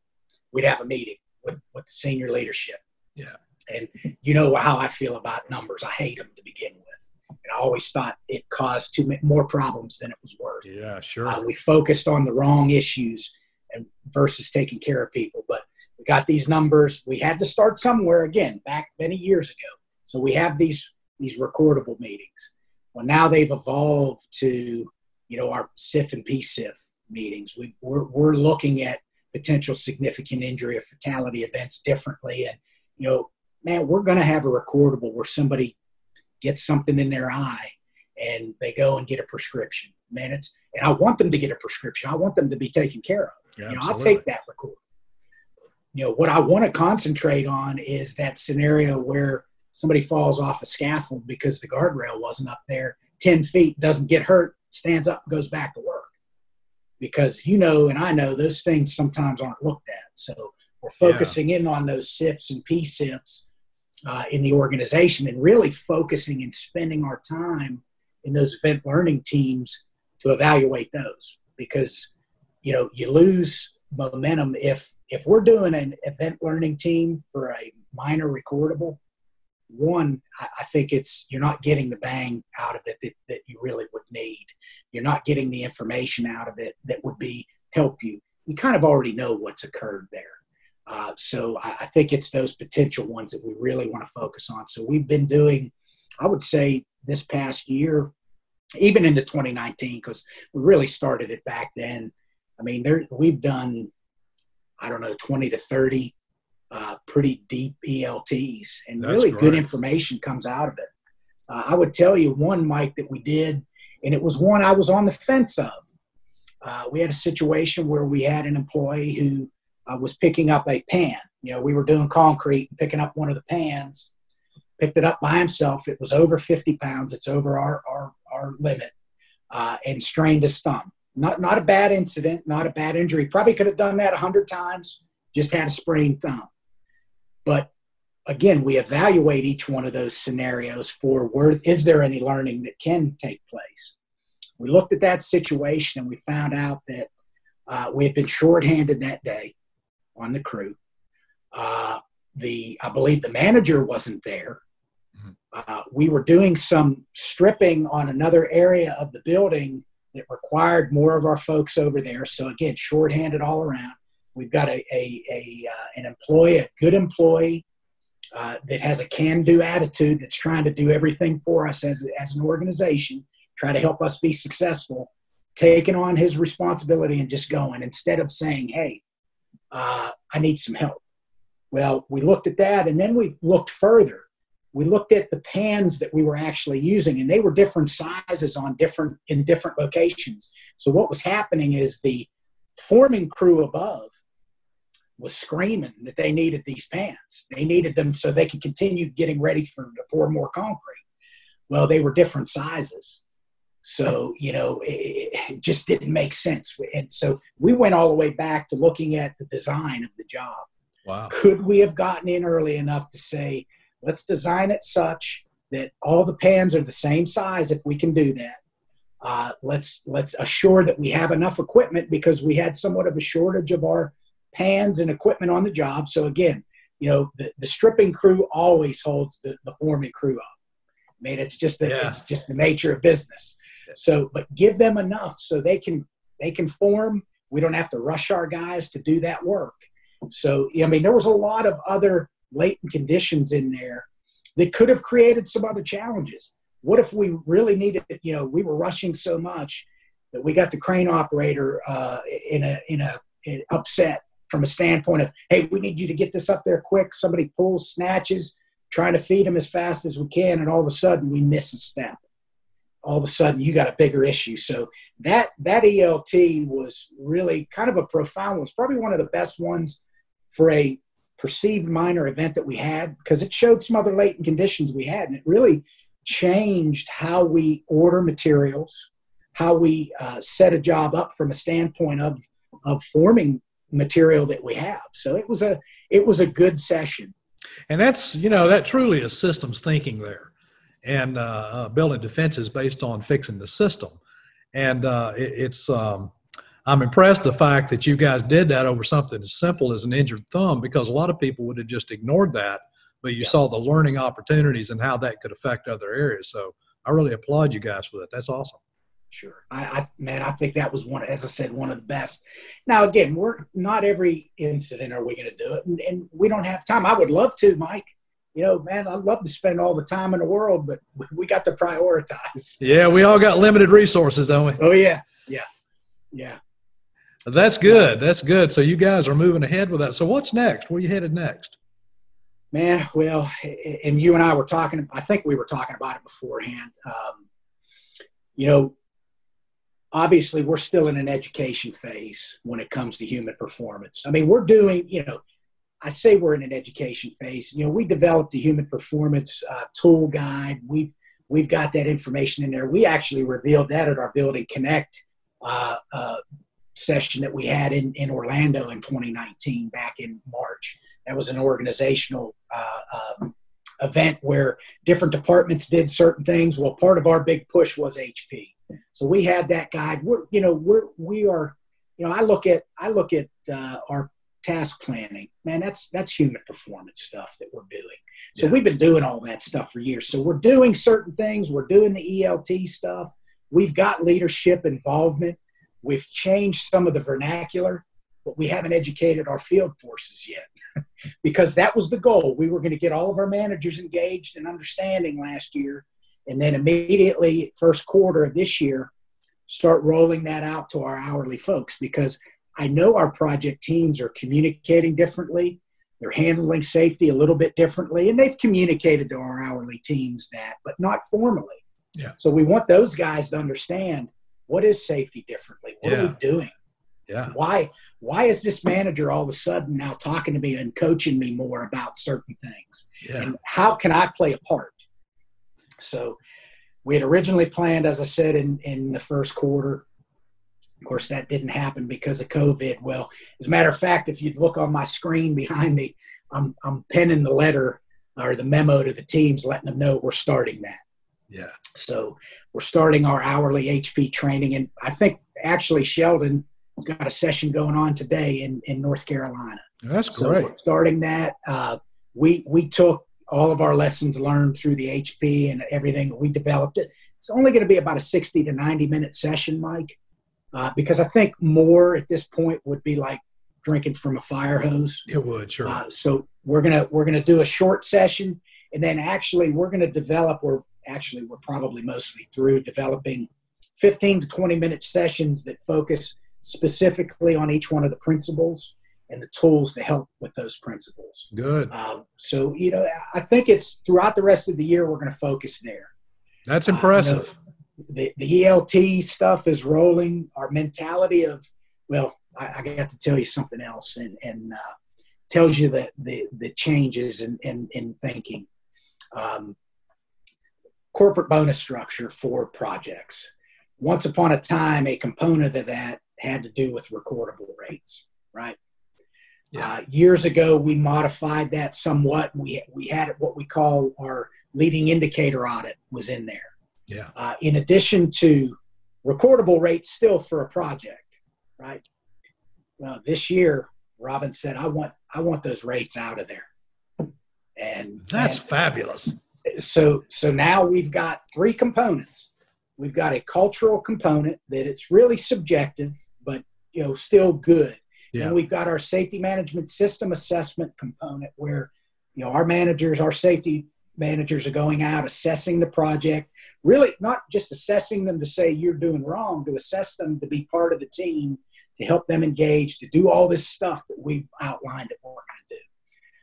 we'd have a meeting with with the senior leadership. Yeah. And you know how I feel about numbers. I hate them to begin with. And I always thought it caused too many more problems than it was worth. Yeah, sure. Uh, we focused on the wrong issues and versus taking care of people. But we got these numbers. We had to start somewhere again back many years ago. So we have these these recordable meetings. Well, now they've evolved to you know our SIF and PSIF meetings. We, we're we're looking at potential significant injury or fatality events differently, and you know, man, we're going to have a recordable where somebody gets something in their eye and they go and get a prescription. Man, it's and I want them to get a prescription. I want them to be taken care of. Yeah, you know, I'll take that record. You know, what I want to concentrate on is that scenario where somebody falls off a scaffold because the guardrail wasn't up there, 10 feet, doesn't get hurt, stands up, goes back to work. Because you know, and I know those things sometimes aren't looked at. So we're focusing yeah. in on those SIFs and PSIFs uh, in the organization and really focusing and spending our time in those event learning teams to evaluate those because you know you lose momentum if if we're doing an event learning team for a minor recordable one i think it's you're not getting the bang out of it that, that you really would need you're not getting the information out of it that would be help you you kind of already know what's occurred there uh, so I, I, think it's those potential ones that we really want to focus on. So we've been doing, I would say, this past year, even into 2019, because we really started it back then. I mean, there we've done, I don't know, 20 to 30 uh, pretty deep ELTs, and That's really great. good information comes out of it. Uh, I would tell you one, Mike, that we did, and it was one I was on the fence of. Uh, we had a situation where we had an employee who uh, was picking up a pan. You know, we were doing concrete and picking up one of the pans, picked it up by himself. It was over 50 pounds. It's over our, our, our limit uh, and strained his thumb. Not, not a bad incident, not a bad injury. Probably could have done that 100 times, just had a sprained thumb. But again, we evaluate each one of those scenarios for where is there any learning that can take place. We looked at that situation and we found out that uh, we had been shorthanded that day on the crew. Uh, the I believe the manager wasn't there. Mm-hmm. Uh, we were doing some stripping on another area of the building that required more of our folks over there. So again, shorthanded all around. We've got a, a, a uh, an employee, a good employee uh, that has a can-do attitude that's trying to do everything for us as, as an organization, try to help us be successful, taking on his responsibility and just going instead of saying, "Hey, uh, I need some help. Well, we looked at that and then we looked further. we looked at the pans that we were actually using and they were different sizes on different in different locations so what was happening is the forming crew above was screaming that they needed these pans. They needed them so they could continue getting ready for to pour more concrete. Well they were different sizes. So you know it, it just didn't make sense. And so we went all the way back to looking at the design of the job. Wow. Could we have gotten in early enough to say Let's design it such that all the pans are the same size if we can do that. Uh, let's let's assure that we have enough equipment because we had somewhat of a shortage of our pans and equipment on the job. So again, you know, the, the stripping crew always holds the, the forming crew up. I mean, it's just the, yeah. it's just the nature of business. So, but give them enough so they can they can form. We don't have to rush our guys to do that work. So, I mean, there was a lot of other latent conditions in there that could have created some other challenges. What if we really needed, you know, we were rushing so much that we got the crane operator uh, in a in a in upset from a standpoint of, hey, we need you to get this up there quick. Somebody pulls, snatches, trying to feed them as fast as we can, and all of a sudden we miss a step. All of a sudden you got a bigger issue. So that that ELT was really kind of a profound one. It's probably one of the best ones for a perceived minor event that we had because it showed some other latent conditions we had and it really changed how we order materials how we uh, set a job up from a standpoint of of forming material that we have so it was a it was a good session and that's you know that truly is systems thinking there and uh, uh, building defenses based on fixing the system and uh, it, it's um, I'm impressed the fact that you guys did that over something as simple as an injured thumb because a lot of people would have just ignored that, but you yeah. saw the learning opportunities and how that could affect other areas. So I really applaud you guys for that. That's awesome. Sure. I, I man, I think that was one, as I said, one of the best. Now, again, we're not every incident are we going to do it, and, and we don't have time. I would love to, Mike you know, man, I'd love to spend all the time in the world, but we got to prioritize. Yeah, we all got limited resources, don't we? Oh yeah, yeah, yeah. That's good. That's good. So you guys are moving ahead with that. So what's next? Where you headed next? Man, well, and you and I were talking. I think we were talking about it beforehand. Um, you know, obviously, we're still in an education phase when it comes to human performance. I mean, we're doing. You know, I say we're in an education phase. You know, we developed a human performance uh, tool guide. We've we've got that information in there. We actually revealed that at our Building Connect uh, uh, session that we had in, in Orlando in 2019, back in March. That was an organizational uh, um, event where different departments did certain things. Well, part of our big push was HP. So we had that guide. We're, you know, we're, we are, you know, I look at, I look at uh, our task planning, man, that's, that's human performance stuff that we're doing. So yeah. we've been doing all that stuff for years. So we're doing certain things. We're doing the ELT stuff. We've got leadership involvement. We've changed some of the vernacular, but we haven't educated our field forces yet because that was the goal. We were going to get all of our managers engaged and understanding last year. And then immediately, first quarter of this year, start rolling that out to our hourly folks because I know our project teams are communicating differently. They're handling safety a little bit differently, and they've communicated to our hourly teams that, but not formally. Yeah. So we want those guys to understand what is safety differently? What yeah. are we doing? Yeah. Why why is this manager all of a sudden now talking to me and coaching me more about certain things? Yeah. And how can I play a part? So we had originally planned, as I said, in, in the first quarter. Of course, that didn't happen because of COVID. Well, as a matter of fact, if you'd look on my screen behind me, I'm, I'm penning the letter or the memo to the teams, letting them know we're starting that. Yeah. So we're starting our hourly HP training, and I think actually Sheldon has got a session going on today in, in North Carolina. That's so great. starting that, uh, we we took all of our lessons learned through the HP and everything. We developed it. It's only going to be about a sixty to ninety minute session, Mike, uh, because I think more at this point would be like drinking from a fire hose. It would, sure. Uh, so we're gonna we're gonna do a short session, and then actually we're gonna develop. We're actually we're probably mostly through developing 15 to 20 minute sessions that focus specifically on each one of the principles and the tools to help with those principles. Good. Um, so, you know, I think it's throughout the rest of the year, we're going to focus there. That's impressive. Uh, you know, the, the ELT stuff is rolling. Our mentality of, well, I, I got to tell you something else and, and uh, tells you the, the, the changes in, in, in thinking. Um, corporate bonus structure for projects. Once upon a time, a component of that had to do with recordable rates, right? Uh, years ago, we modified that somewhat. We we had what we call our leading indicator audit was in there. Yeah. Uh, in addition to recordable rates, still for a project, right? Well, this year, Robin said, "I want I want those rates out of there." And that's and fabulous. So so now we've got three components. We've got a cultural component that it's really subjective, but you know still good yeah. And we've got our safety management system assessment component where, you know, our managers, our safety managers are going out assessing the project, really not just assessing them to say you're doing wrong, to assess them to be part of the team, to help them engage, to do all this stuff that we've outlined that we're going to do.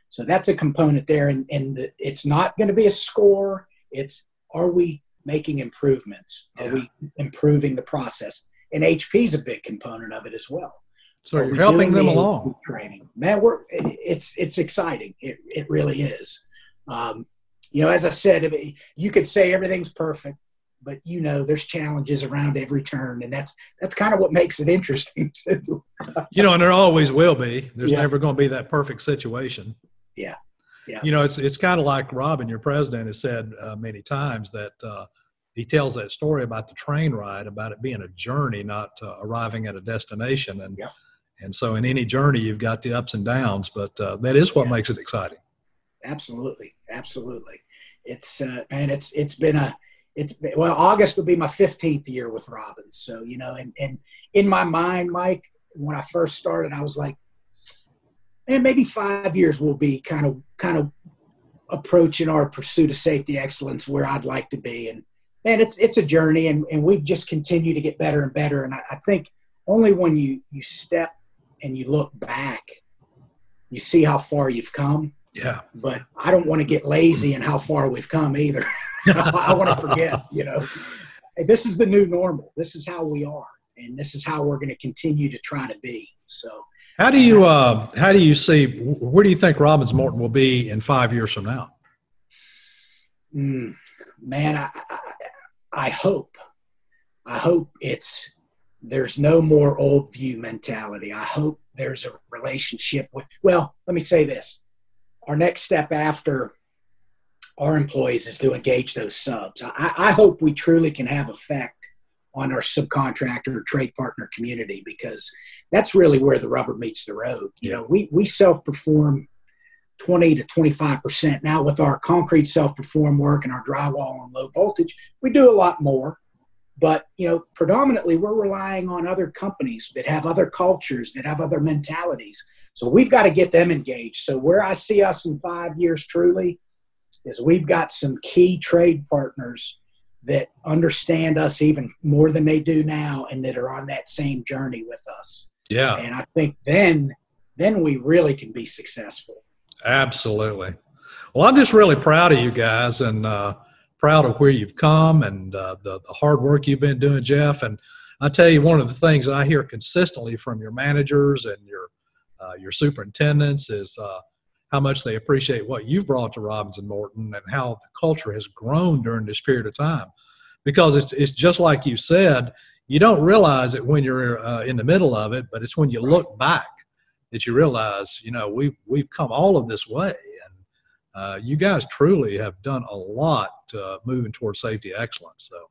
So that's a component there. And, and it's not going to be a score. It's are we making improvements? Are yeah. we improving the process? And HP is a big component of it as well. So you're helping them along. Training, man, we're it's it's exciting. It it really is. Um, you know, as I said, you could say everything's perfect, but you know, there's challenges around every turn, and that's that's kind of what makes it interesting too. you know, and there always will be. There's yeah. never going to be that perfect situation. Yeah. Yeah. You know, it's it's kind of like Robin, your president, has said uh, many times that uh, he tells that story about the train ride, about it being a journey, not uh, arriving at a destination, and. Yeah and so in any journey, you've got the ups and downs, but uh, that is what yeah. makes it exciting. Absolutely, absolutely. It's uh, and it's it's been a it's been, well August will be my 15th year with Robins. So you know, and and in my mind, Mike, when I first started, I was like, man, maybe five years will be kind of kind of approaching our pursuit of safety excellence where I'd like to be. And and it's it's a journey, and and we've just continued to get better and better. And I, I think only when you you step and you look back, you see how far you've come. Yeah. But I don't want to get lazy in how far we've come either. I want to forget, you know, this is the new normal. This is how we are. And this is how we're going to continue to try to be. So, how do you, uh, how do you see, where do you think Robins Morton will be in five years from now? Mm, man, I, I, I hope, I hope it's there's no more old view mentality. I hope there's a relationship with, well, let me say this. Our next step after our employees is to engage those subs. I, I hope we truly can have effect on our subcontractor trade partner community because that's really where the rubber meets the road. You know, we, we self perform 20 to 25%. Now, with our concrete self perform work and our drywall and low voltage, we do a lot more. But you know, predominantly we're relying on other companies that have other cultures, that have other mentalities. So we've got to get them engaged. So where I see us in five years truly is we've got some key trade partners that understand us even more than they do now and that are on that same journey with us. Yeah. And I think then then we really can be successful. Absolutely. Well, I'm just really proud of you guys and uh proud of where you've come and uh, the, the hard work you've been doing, Jeff. And I tell you, one of the things that I hear consistently from your managers and your uh, your superintendents is uh, how much they appreciate what you've brought to Robins and Morton and how the culture has grown during this period of time. Because it's it's just like you said, you don't realize it when you're uh, in the middle of it, but it's when you look back that you realize, you know, we've we've come all of this way and uh, you guys truly have done a lot uh, moving towards safety excellence. So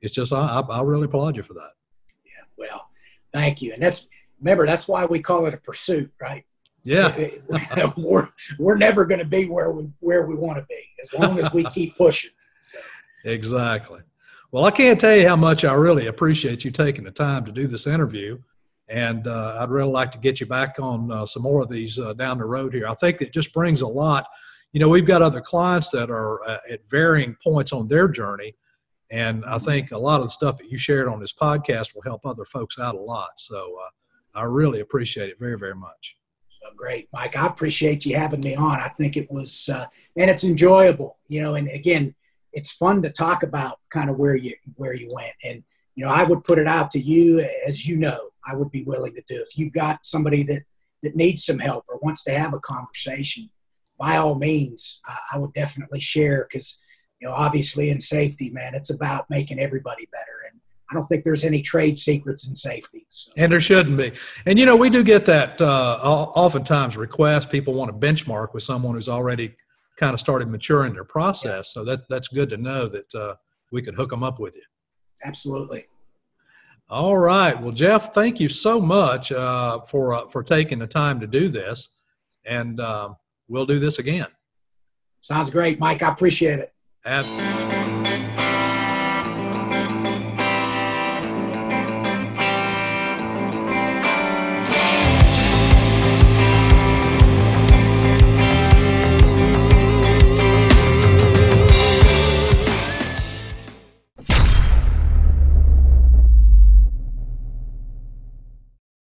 it's just, I, I really applaud you for that. Yeah, well, thank you. And that's, remember, that's why we call it a pursuit, right? Yeah. we're, we're never going to be where we, where we want to be as long as we keep pushing. So. Exactly. Well, I can't tell you how much I really appreciate you taking the time to do this interview. And uh, I'd really like to get you back on uh, some more of these uh, down the road here. I think it just brings a lot. You know, we've got other clients that are uh, at varying points on their journey. And I think a lot of the stuff that you shared on this podcast will help other folks out a lot. So uh, I really appreciate it very, very much. Well, great, Mike. I appreciate you having me on. I think it was, uh, and it's enjoyable, you know. And again, it's fun to talk about kind of where you where you went. And you know, I would put it out to you, as you know, I would be willing to do if you've got somebody that that needs some help or wants to have a conversation. By all means, I, I would definitely share because you know, obviously in safety, man, it's about making everybody better. And I don't think there's any trade secrets in safety. So. And there shouldn't be. And you know, we do get that uh, oftentimes request. People want to benchmark with someone who's already kind of started maturing their process. Yeah. So that that's good to know that uh, we could hook them up with you. Absolutely. All right. Well, Jeff, thank you so much uh, for uh, for taking the time to do this, and um, we'll do this again. Sounds great, Mike. I appreciate it. Absolutely.